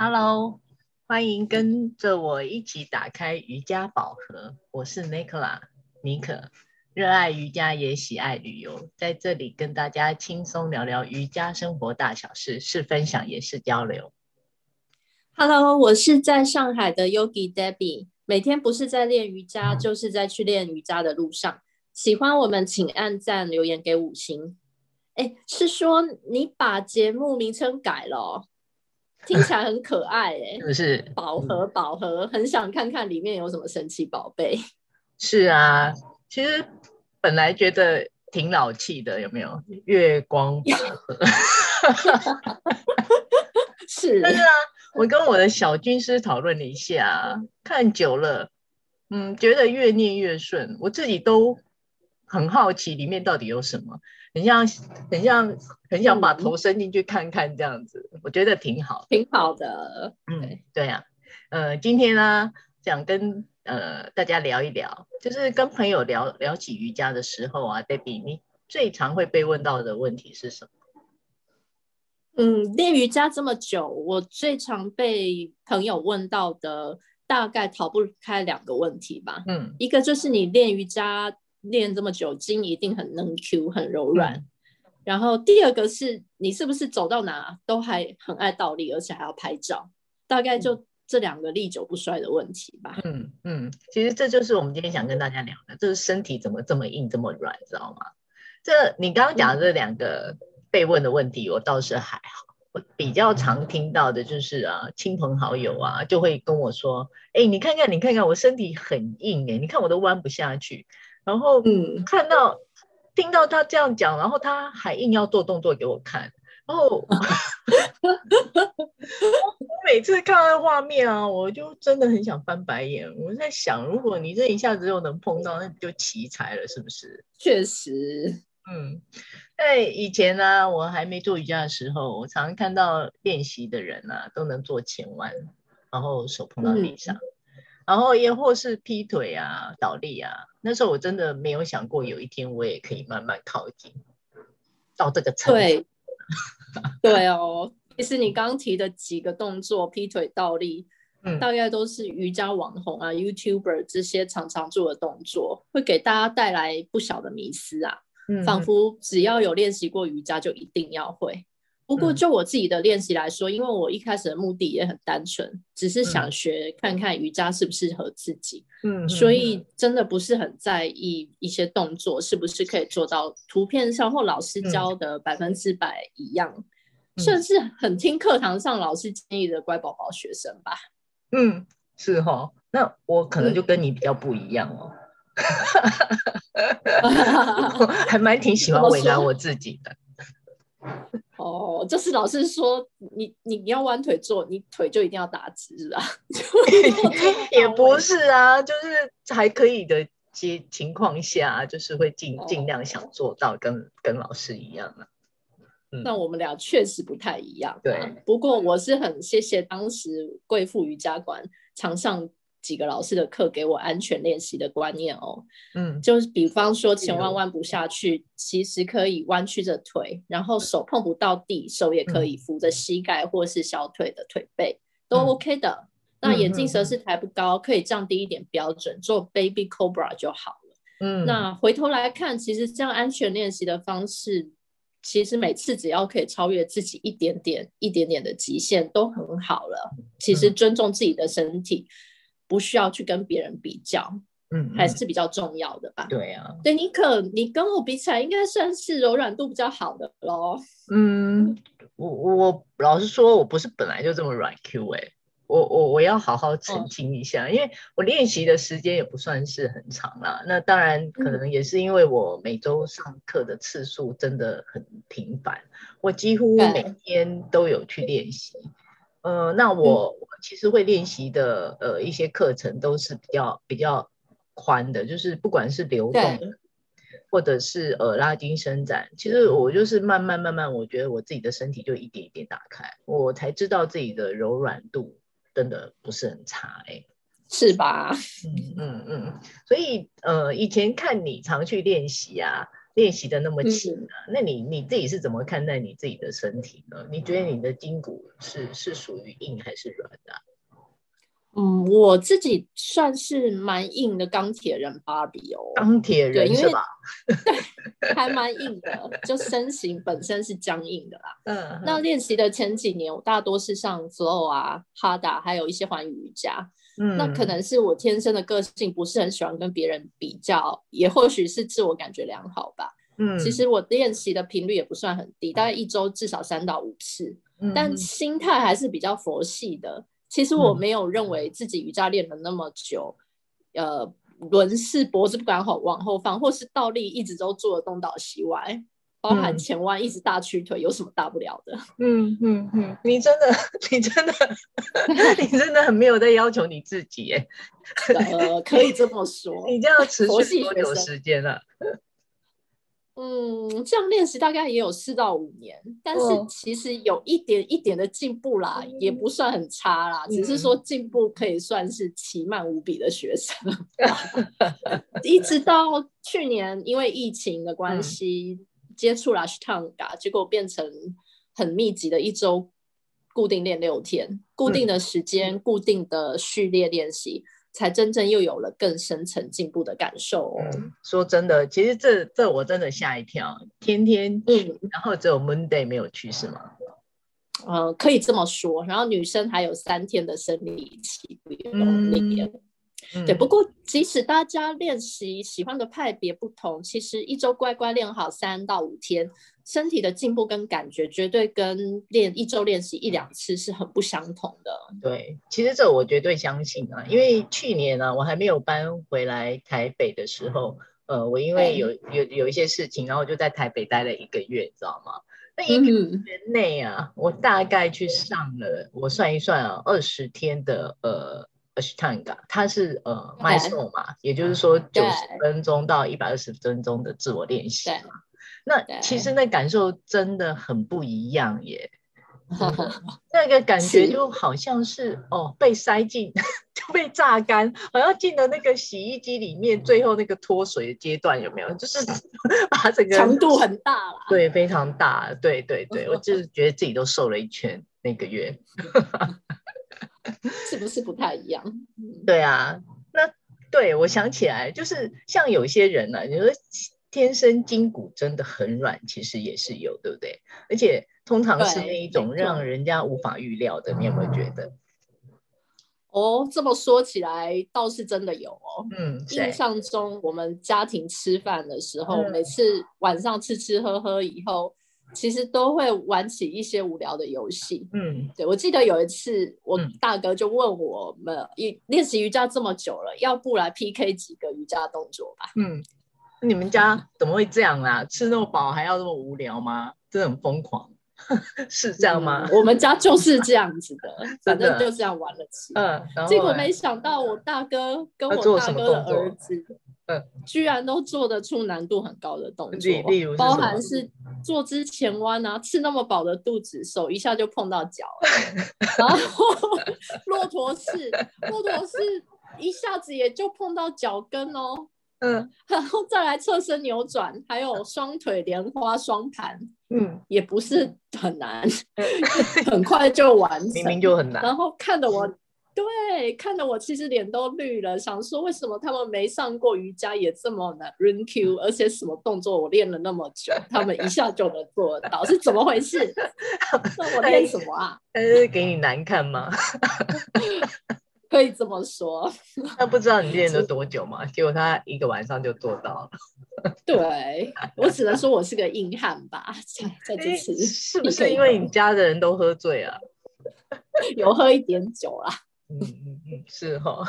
Hello，欢迎跟着我一起打开瑜伽宝盒。我是 Nicola 妮可，热爱瑜伽也喜爱旅游，在这里跟大家轻松聊聊瑜伽生活大小事，是分享也是交流。Hello，我是在上海的 Yogi Debbie，每天不是在练瑜伽，嗯、就是在去练瑜伽的路上。喜欢我们，请按赞留言给五星。哎，是说你把节目名称改了哦？听起来很可爱哎，是不是？宝盒宝盒，很想看看里面有什么神奇宝贝。是啊，其实本来觉得挺老气的，有没有？月光宝盒。是。但是啊，我跟我的小军师讨论了一下，看久了，嗯，觉得越念越顺。我自己都很好奇里面到底有什么。很像，很像，很想把头伸进去看看这样子，嗯、我觉得挺好，挺好的。嗯，对呀、啊，呃，今天呢，想跟呃大家聊一聊，就是跟朋友聊聊起瑜伽的时候啊，Debbie，你最常会被问到的问题是什么？嗯，练瑜伽这么久，我最常被朋友问到的大概逃不开两个问题吧。嗯，一个就是你练瑜伽。练这么久，筋一定很能 Q，很柔软。嗯、然后第二个是你是不是走到哪都还很爱倒立，而且还要拍照？大概就这两个历久不衰的问题吧。嗯嗯，其实这就是我们今天想跟大家聊的，就是身体怎么这么硬这么软，知道吗？这你刚刚讲的这两个被问的问题，我倒是还好。我比较常听到的就是啊，亲朋好友啊就会跟我说：“哎，你看看，你看看，我身体很硬哎，你看我都弯不下去。”然后，嗯，看到、听到他这样讲，然后他还硬要做动作给我看，然后 我每次看到画面啊，我就真的很想翻白眼。我在想，如果你这一下子又能碰到，那就奇才了，是不是？确实，嗯，在以前呢、啊，我还没做瑜伽的时候，我常常看到练习的人啊，都能做前弯，然后手碰到地上。嗯然后也或是劈腿啊、倒立啊，那时候我真的没有想过有一天我也可以慢慢靠近到这个程度。对，对哦，其实你刚提的几个动作，劈腿、倒立，嗯，大概都是瑜伽网红啊、YouTuber 这些常常做的动作，会给大家带来不小的迷思啊，嗯，仿佛只要有练习过瑜伽就一定要会。不过就我自己的练习来说，嗯、因为我一开始的目的也很单纯，只是想学看看瑜伽适不适合自己，嗯，所以。真的不是很在意一些动作是不是可以做到图片上或老师教的百分之百一样，嗯、算是很听课堂上老师建议的乖宝宝学生吧。嗯，是哈，那我可能就跟你比较不一样哦，嗯、还蛮挺喜欢为难我自己的。哦，就是老师说你你你要弯腿坐，你腿就一定要打直啊？也不是啊，就是还可以的接情况下，就是会尽尽量想做到跟，跟、哦、跟老师一样啊。嗯、那我们俩确实不太一样、啊。对，不过我是很谢谢当时贵妇瑜伽馆场上。几个老师的课给我安全练习的观念哦，嗯，就是比方说前弯弯不下去，其实可以弯曲着腿，然后手碰不到地，手也可以扶着膝盖或是小腿的腿背，都 OK 的。那眼镜蛇是抬不高，可以降低一点标准，做 Baby Cobra 就好了。嗯，那回头来看，其实这样安全练习的方式，其实每次只要可以超越自己一点点、一点点的极限，都很好了。其实尊重自己的身体。不需要去跟别人比较，嗯，还是比较重要的吧。对啊，对，你可你跟我比起来，应该算是柔软度比较好的喽。嗯，我我老实说，我不是本来就这么软 Q 哎、欸，我我我要好好澄清一下，哦、因为我练习的时间也不算是很长啦。那当然，可能也是因为我每周上课的次数真的很频繁，我几乎每天都有去练习。呃，那我其实会练习的呃一些课程都是比较比较宽的，就是不管是流动，或者是呃拉筋伸展，其实我就是慢慢慢慢，我觉得我自己的身体就一点一点打开，我才知道自己的柔软度真的不是很差哎、欸，是吧？嗯嗯嗯，所以呃以前看你常去练习啊。练习的那么勤啊，嗯、那你你自己是怎么看待你自己的身体呢？你觉得你的筋骨是是属于硬还是软的？嗯，我自己算是蛮硬的钢铁人芭比哦，钢铁人是吧？对，还蛮硬的，就身形本身是僵硬的啦。嗯，那练习的前几年，我大多是上 flow 啊、哈达，还有一些环瑜伽。嗯，那可能是我天生的个性不是很喜欢跟别人比较，也或许是自我感觉良好吧。嗯，其实我练习的频率也不算很低，大概一周至少三到五次。嗯，但心态还是比较佛系的。其实我没有认为自己瑜伽练了那么久，嗯、呃，轮式脖子不敢好往后放，或是倒立一直都做的东倒西歪，包含前弯一直大屈腿，有什么大不了的？嗯嗯嗯，你真的，你真的，你真的很没有在要求你自己耶，呃，可以这么说。你这样持续多久时间了？嗯，这样练习大概也有四到五年，但是其实有一点一点的进步啦，嗯、也不算很差啦，嗯、只是说进步可以算是奇慢无比的学生。嗯、一直到去年，因为疫情的关系，嗯、接触了 Ashtanga，结果变成很密集的一周固定练六天，固定的时间，嗯、固定的序列练习。才真正又有了更深层进步的感受哦。嗯，说真的，其实这这我真的吓一跳，天天去，嗯，然后只有 Monday 没有去是吗？呃，可以这么说。然后女生还有三天的生理期不用练。嗯嗯、对，不过即使大家练习喜欢的派别不同，其实一周乖乖练好三到五天，身体的进步跟感觉绝对跟练一周练习一两次是很不相同的。对，其实这我绝对相信啊，因为去年呢、啊，我还没有搬回来台北的时候，呃，我因为有有有一些事情，然后就在台北待了一个月，知道吗？那一个月内啊，我大概去上了，我算一算啊，二十天的呃。Ashtanga，它是呃迈颂嘛，也就是说九十分钟到一百二十分钟的自我练习嘛。那其实那感受真的很不一样耶，那个感觉就好像是哦被塞进 就被榨干，好像进了那个洗衣机里面，最后那个脱水的阶段有没有？就是 把整个强度很大了，对，非常大，对对对，我就是觉得自己都瘦了一圈那个月。是不是不太一样？对啊，那对我想起来，就是像有些人呢、啊，你说天生筋骨真的很软，其实也是有，对不对？而且通常是那一种让人家无法预料的，你有没有觉得？哦，这么说起来倒是真的有哦。嗯，印象中我们家庭吃饭的时候，嗯、每次晚上吃吃喝喝以后。其实都会玩起一些无聊的游戏。嗯，对，我记得有一次，我大哥就问我们，练习瑜伽这么久了，要不来 PK 几个瑜伽动作吧？嗯，你们家怎么会这样啊？吃那么饱还要那么无聊吗？真的很疯狂，是这样吗？嗯，我们家就是这样子的，反正就这样玩了起。嗯，结果没想到我大哥跟我大哥的儿子。居然都做得出难度很高的动作，例如包含是坐姿前弯啊，吃那么饱的肚子，手一下就碰到脚，然后 骆驼式，骆驼式一下子也就碰到脚跟哦，嗯，然后再来侧身扭转，还有双腿莲花双盘，嗯，也不是很难，很快就完成，明明就很难，然后看得我。对，看得我其实脸都绿了，想说为什么他们没上过瑜伽也这么难 run Q，而且什么动作我练了那么久，他们一下就能做得到，是怎么回事？那我练什么啊？他是给你难看吗？可以这么说。那不知道你练了多久嘛？结果他一个晚上就做到了。对，我只能说我是个硬汉吧，在这次是不是因为你家的人都喝醉了？有喝一点酒啦。嗯嗯嗯，是哈、哦，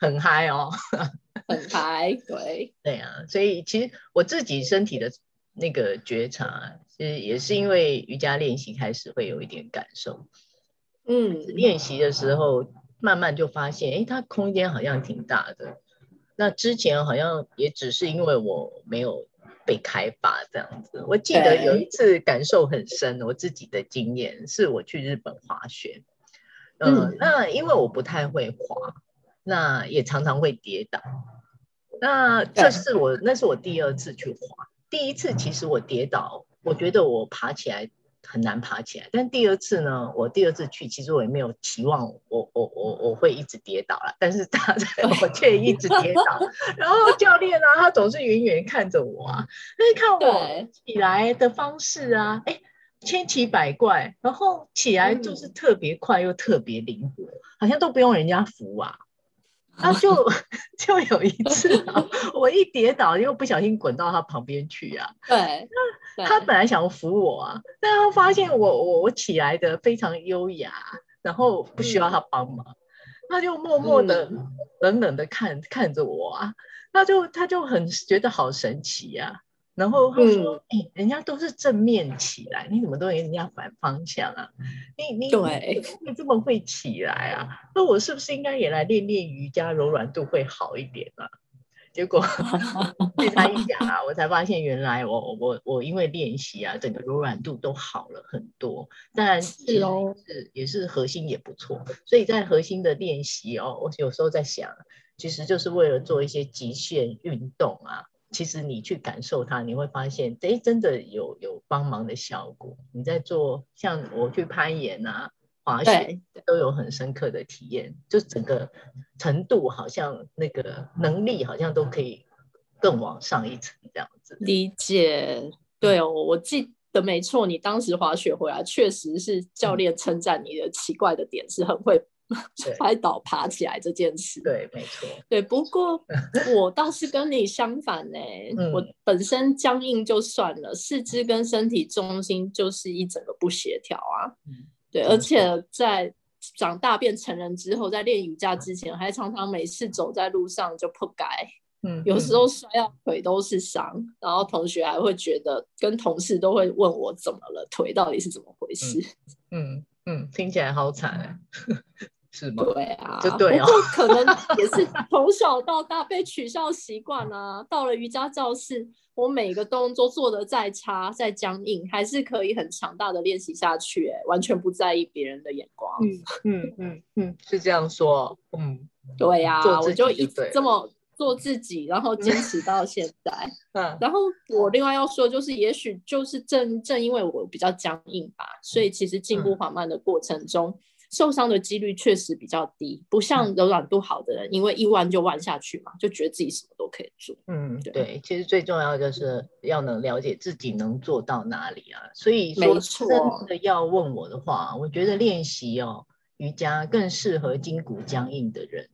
很嗨哦，很嗨，对对啊，所以其实我自己身体的那个觉察，其实也是因为瑜伽练习开始会有一点感受，嗯，练习的时候慢慢就发现，哎，它空间好像挺大的，那之前好像也只是因为我没有被开发这样子。我记得有一次感受很深，我自己的经验是我去日本滑雪。嗯、呃，那因为我不太会滑，那也常常会跌倒。那这是我，那是我第二次去滑。第一次其实我跌倒，我觉得我爬起来很难爬起来。但第二次呢，我第二次去，其实我也没有期望我我我我会一直跌倒了，但是他我却一直跌倒。然后教练啊，他总是远远看着我啊，但是看我起来的方式啊，哎。千奇百怪，然后起来就是特别快又特别灵活，嗯、好像都不用人家扶啊。然后就 就有一次啊，我一跌倒又不小心滚到他旁边去啊。对，那他本来想扶我啊，但他发现我我我起来的非常优雅，然后不需要他帮忙，嗯、他就默默的冷冷的看看着我啊，他就他就很觉得好神奇呀、啊。然后他说：“哎、嗯欸，人家都是正面起来，你怎么都人家反方向啊？你你对，你这么会起来啊？那我是不是应该也来练练瑜伽，柔软度会好一点啊？”结果 被他一讲啊，我才发现原来我我我因为练习啊，整个柔软度都好了很多。当然是哦，是也是核心也不错。所以在核心的练习哦，我有时候在想，其实就是为了做一些极限运动啊。其实你去感受它，你会发现，哎，真的有有帮忙的效果。你在做，像我去攀岩啊、滑雪，都有很深刻的体验。就整个程度，好像那个能力，好像都可以更往上一层这样子。理解，对哦，我记得没错，你当时滑雪回来，确实是教练称赞你的奇怪的点是很会。摔倒爬起来这件事，对，没错，对。不过 我倒是跟你相反呢、欸，嗯、我本身僵硬就算了，四肢跟身体中心就是一整个不协调啊。嗯、对，而且在长大变成人之后，在练瑜伽之前，还常常每次走在路上就扑街，嗯，有时候摔到腿都是伤，然后同学还会觉得，跟同事都会问我怎么了，腿到底是怎么回事？嗯嗯，嗯，听起来好惨啊。是吗？对啊，就对啊。不过可能 也是从小到大被取笑习惯啊。到了瑜伽教室，我每个动作做的再差、再僵硬，还是可以很强大的练习下去，哎，完全不在意别人的眼光。嗯嗯嗯嗯，是这样说。嗯，对呀、啊，我就一直这么做自己，然后坚持到现在。嗯，然后我另外要说，就是也许就是正正因为我比较僵硬吧，所以其实进步缓慢的过程中。嗯受伤的几率确实比较低，不像柔软度好的人，嗯、因为一弯就弯下去嘛，就觉得自己什么都可以做。嗯，对，对，其实最重要的就是要能了解自己能做到哪里啊。所以说，真的要问我的话，我觉得练习哦瑜伽更适合筋骨僵硬的人，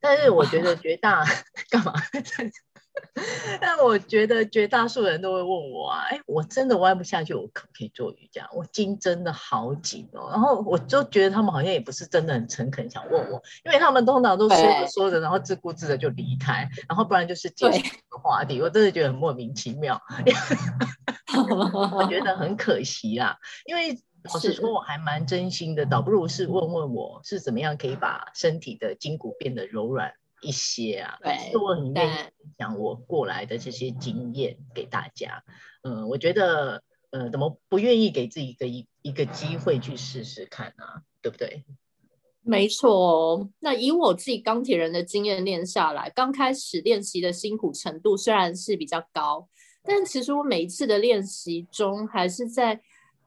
但是我觉得绝大 干嘛？但我觉得绝大数人都会问我啊，哎，我真的弯不下去，我可不可以做瑜伽？我筋真的好紧哦。然后我就觉得他们好像也不是真的很诚恳想问我，因为他们通常都说着说着，然后自顾自的就离开，然后不然就是继续话题。我真的觉得很莫名其妙，我觉得很可惜啊。因为老实说，我还蛮真心的，倒不如是问问我是怎么样可以把身体的筋骨变得柔软。一些啊，对，是我很愿意讲我过来的这些经验给大家。嗯、呃，我觉得，呃，怎么不愿意给自己一个一一个机会去试试看啊？对不对？没错。那以我自己钢铁人的经验练下来，刚开始练习的辛苦程度虽然是比较高，但其实我每一次的练习中，还是在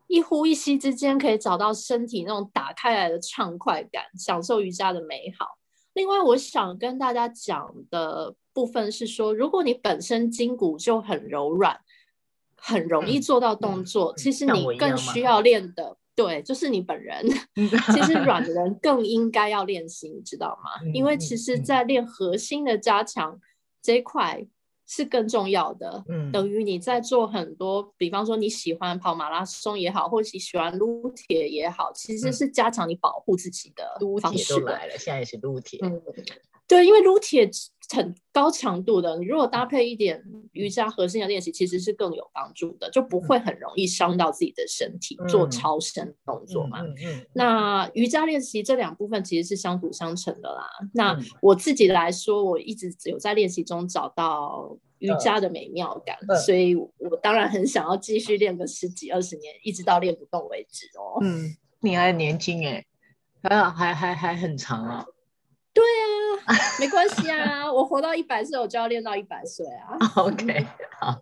一呼一吸之间，可以找到身体那种打开来的畅快感，享受瑜伽的美好。另外，我想跟大家讲的部分是说，如果你本身筋骨就很柔软，很容易做到动作，其实你更需要练的，对，就是你本人。其实软的人更应该要练习，你知道吗？因为其实，在练核心的加强这一块。是更重要的，嗯，等于你在做很多，比方说你喜欢跑马拉松也好，或者喜欢撸铁也好，其实是加强你保护自己的方式。撸铁都来了，现在也是撸铁，嗯。对，因为撸铁很高强度的，你如果搭配一点瑜伽核心的练习，其实是更有帮助的，就不会很容易伤到自己的身体，嗯、做超深动作嘛。嗯嗯嗯、那瑜伽练习这两部分其实是相辅相成的啦。那我自己来说，我一直有在练习中找到瑜伽的美妙感，嗯、所以我当然很想要继续练个十几二十年，一直到练不动为止哦。嗯，你还年轻哎，还还还还很长啊，没关系啊，我活到一百岁，我就要练到一百岁啊。OK，好，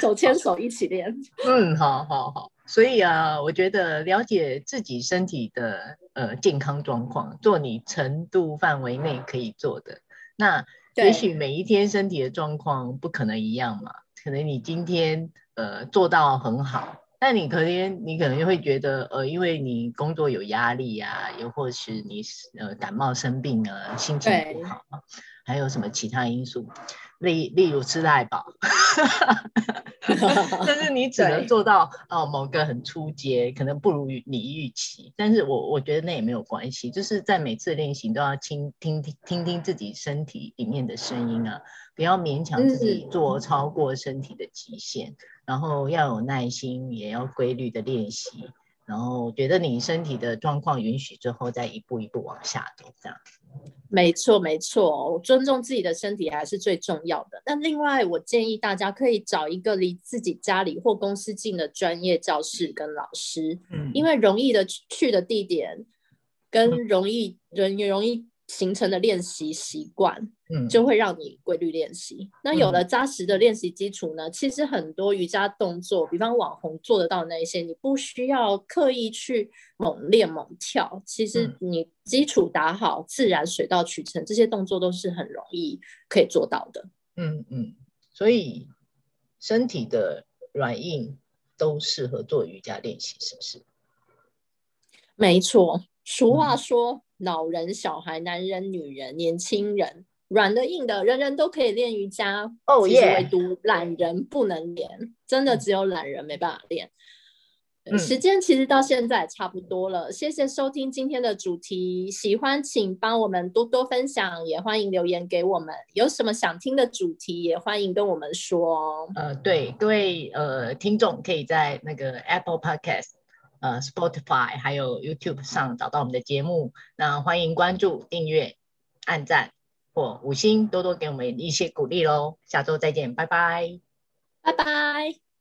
手牵手一起练。嗯，好好好。所以啊，我觉得了解自己身体的呃健康状况，做你程度范围内可以做的。那也许每一天身体的状况不可能一样嘛，可能你今天呃做到很好。但你可能，你可能就会觉得，呃，因为你工作有压力呀、啊，又或是你呃感冒生病啊，心情不好，还有什么其他因素，例例如吃太饱，但是你只能做到哦某个很出阶，可能不如你预期。但是我我觉得那也没有关系，就是在每次练习都要听听听听听自己身体里面的声音啊，不要勉强自己做超过身体的极限。嗯然后要有耐心，也要规律的练习。然后觉得你身体的状况允许之后，再一步一步往下走，这样。没错，没错，尊重自己的身体还是最重要的。那另外，我建议大家可以找一个离自己家里或公司近的专业教室跟老师，嗯，因为容易的去的地点跟容易人也容易。形成的练习习惯，嗯，就会让你规律练习。嗯、那有了扎实的练习基础呢，其实很多瑜伽动作，比方网红做得到那一些，你不需要刻意去猛练猛跳。其实你基础打好，嗯、自然水到渠成，这些动作都是很容易可以做到的。嗯嗯，所以身体的软硬都适合做瑜伽练习，是不是？没错，俗话说。嗯老人、小孩、男人、女人、年轻人，软的、硬的，人人都可以练瑜伽。哦、oh, 独懒人不能练，真的只有懒人没办法练。嗯、时间其实到现在差不多了，谢谢收听今天的主题。喜欢请帮我们多多分享，也欢迎留言给我们。有什么想听的主题，也欢迎跟我们说。呃，对，各位呃听众可以在那个 Apple Podcast。呃，Spotify 还有 YouTube 上找到我们的节目，那欢迎关注、订阅、按赞或五星，多多给我们一些鼓励喽。下周再见，拜拜，拜拜。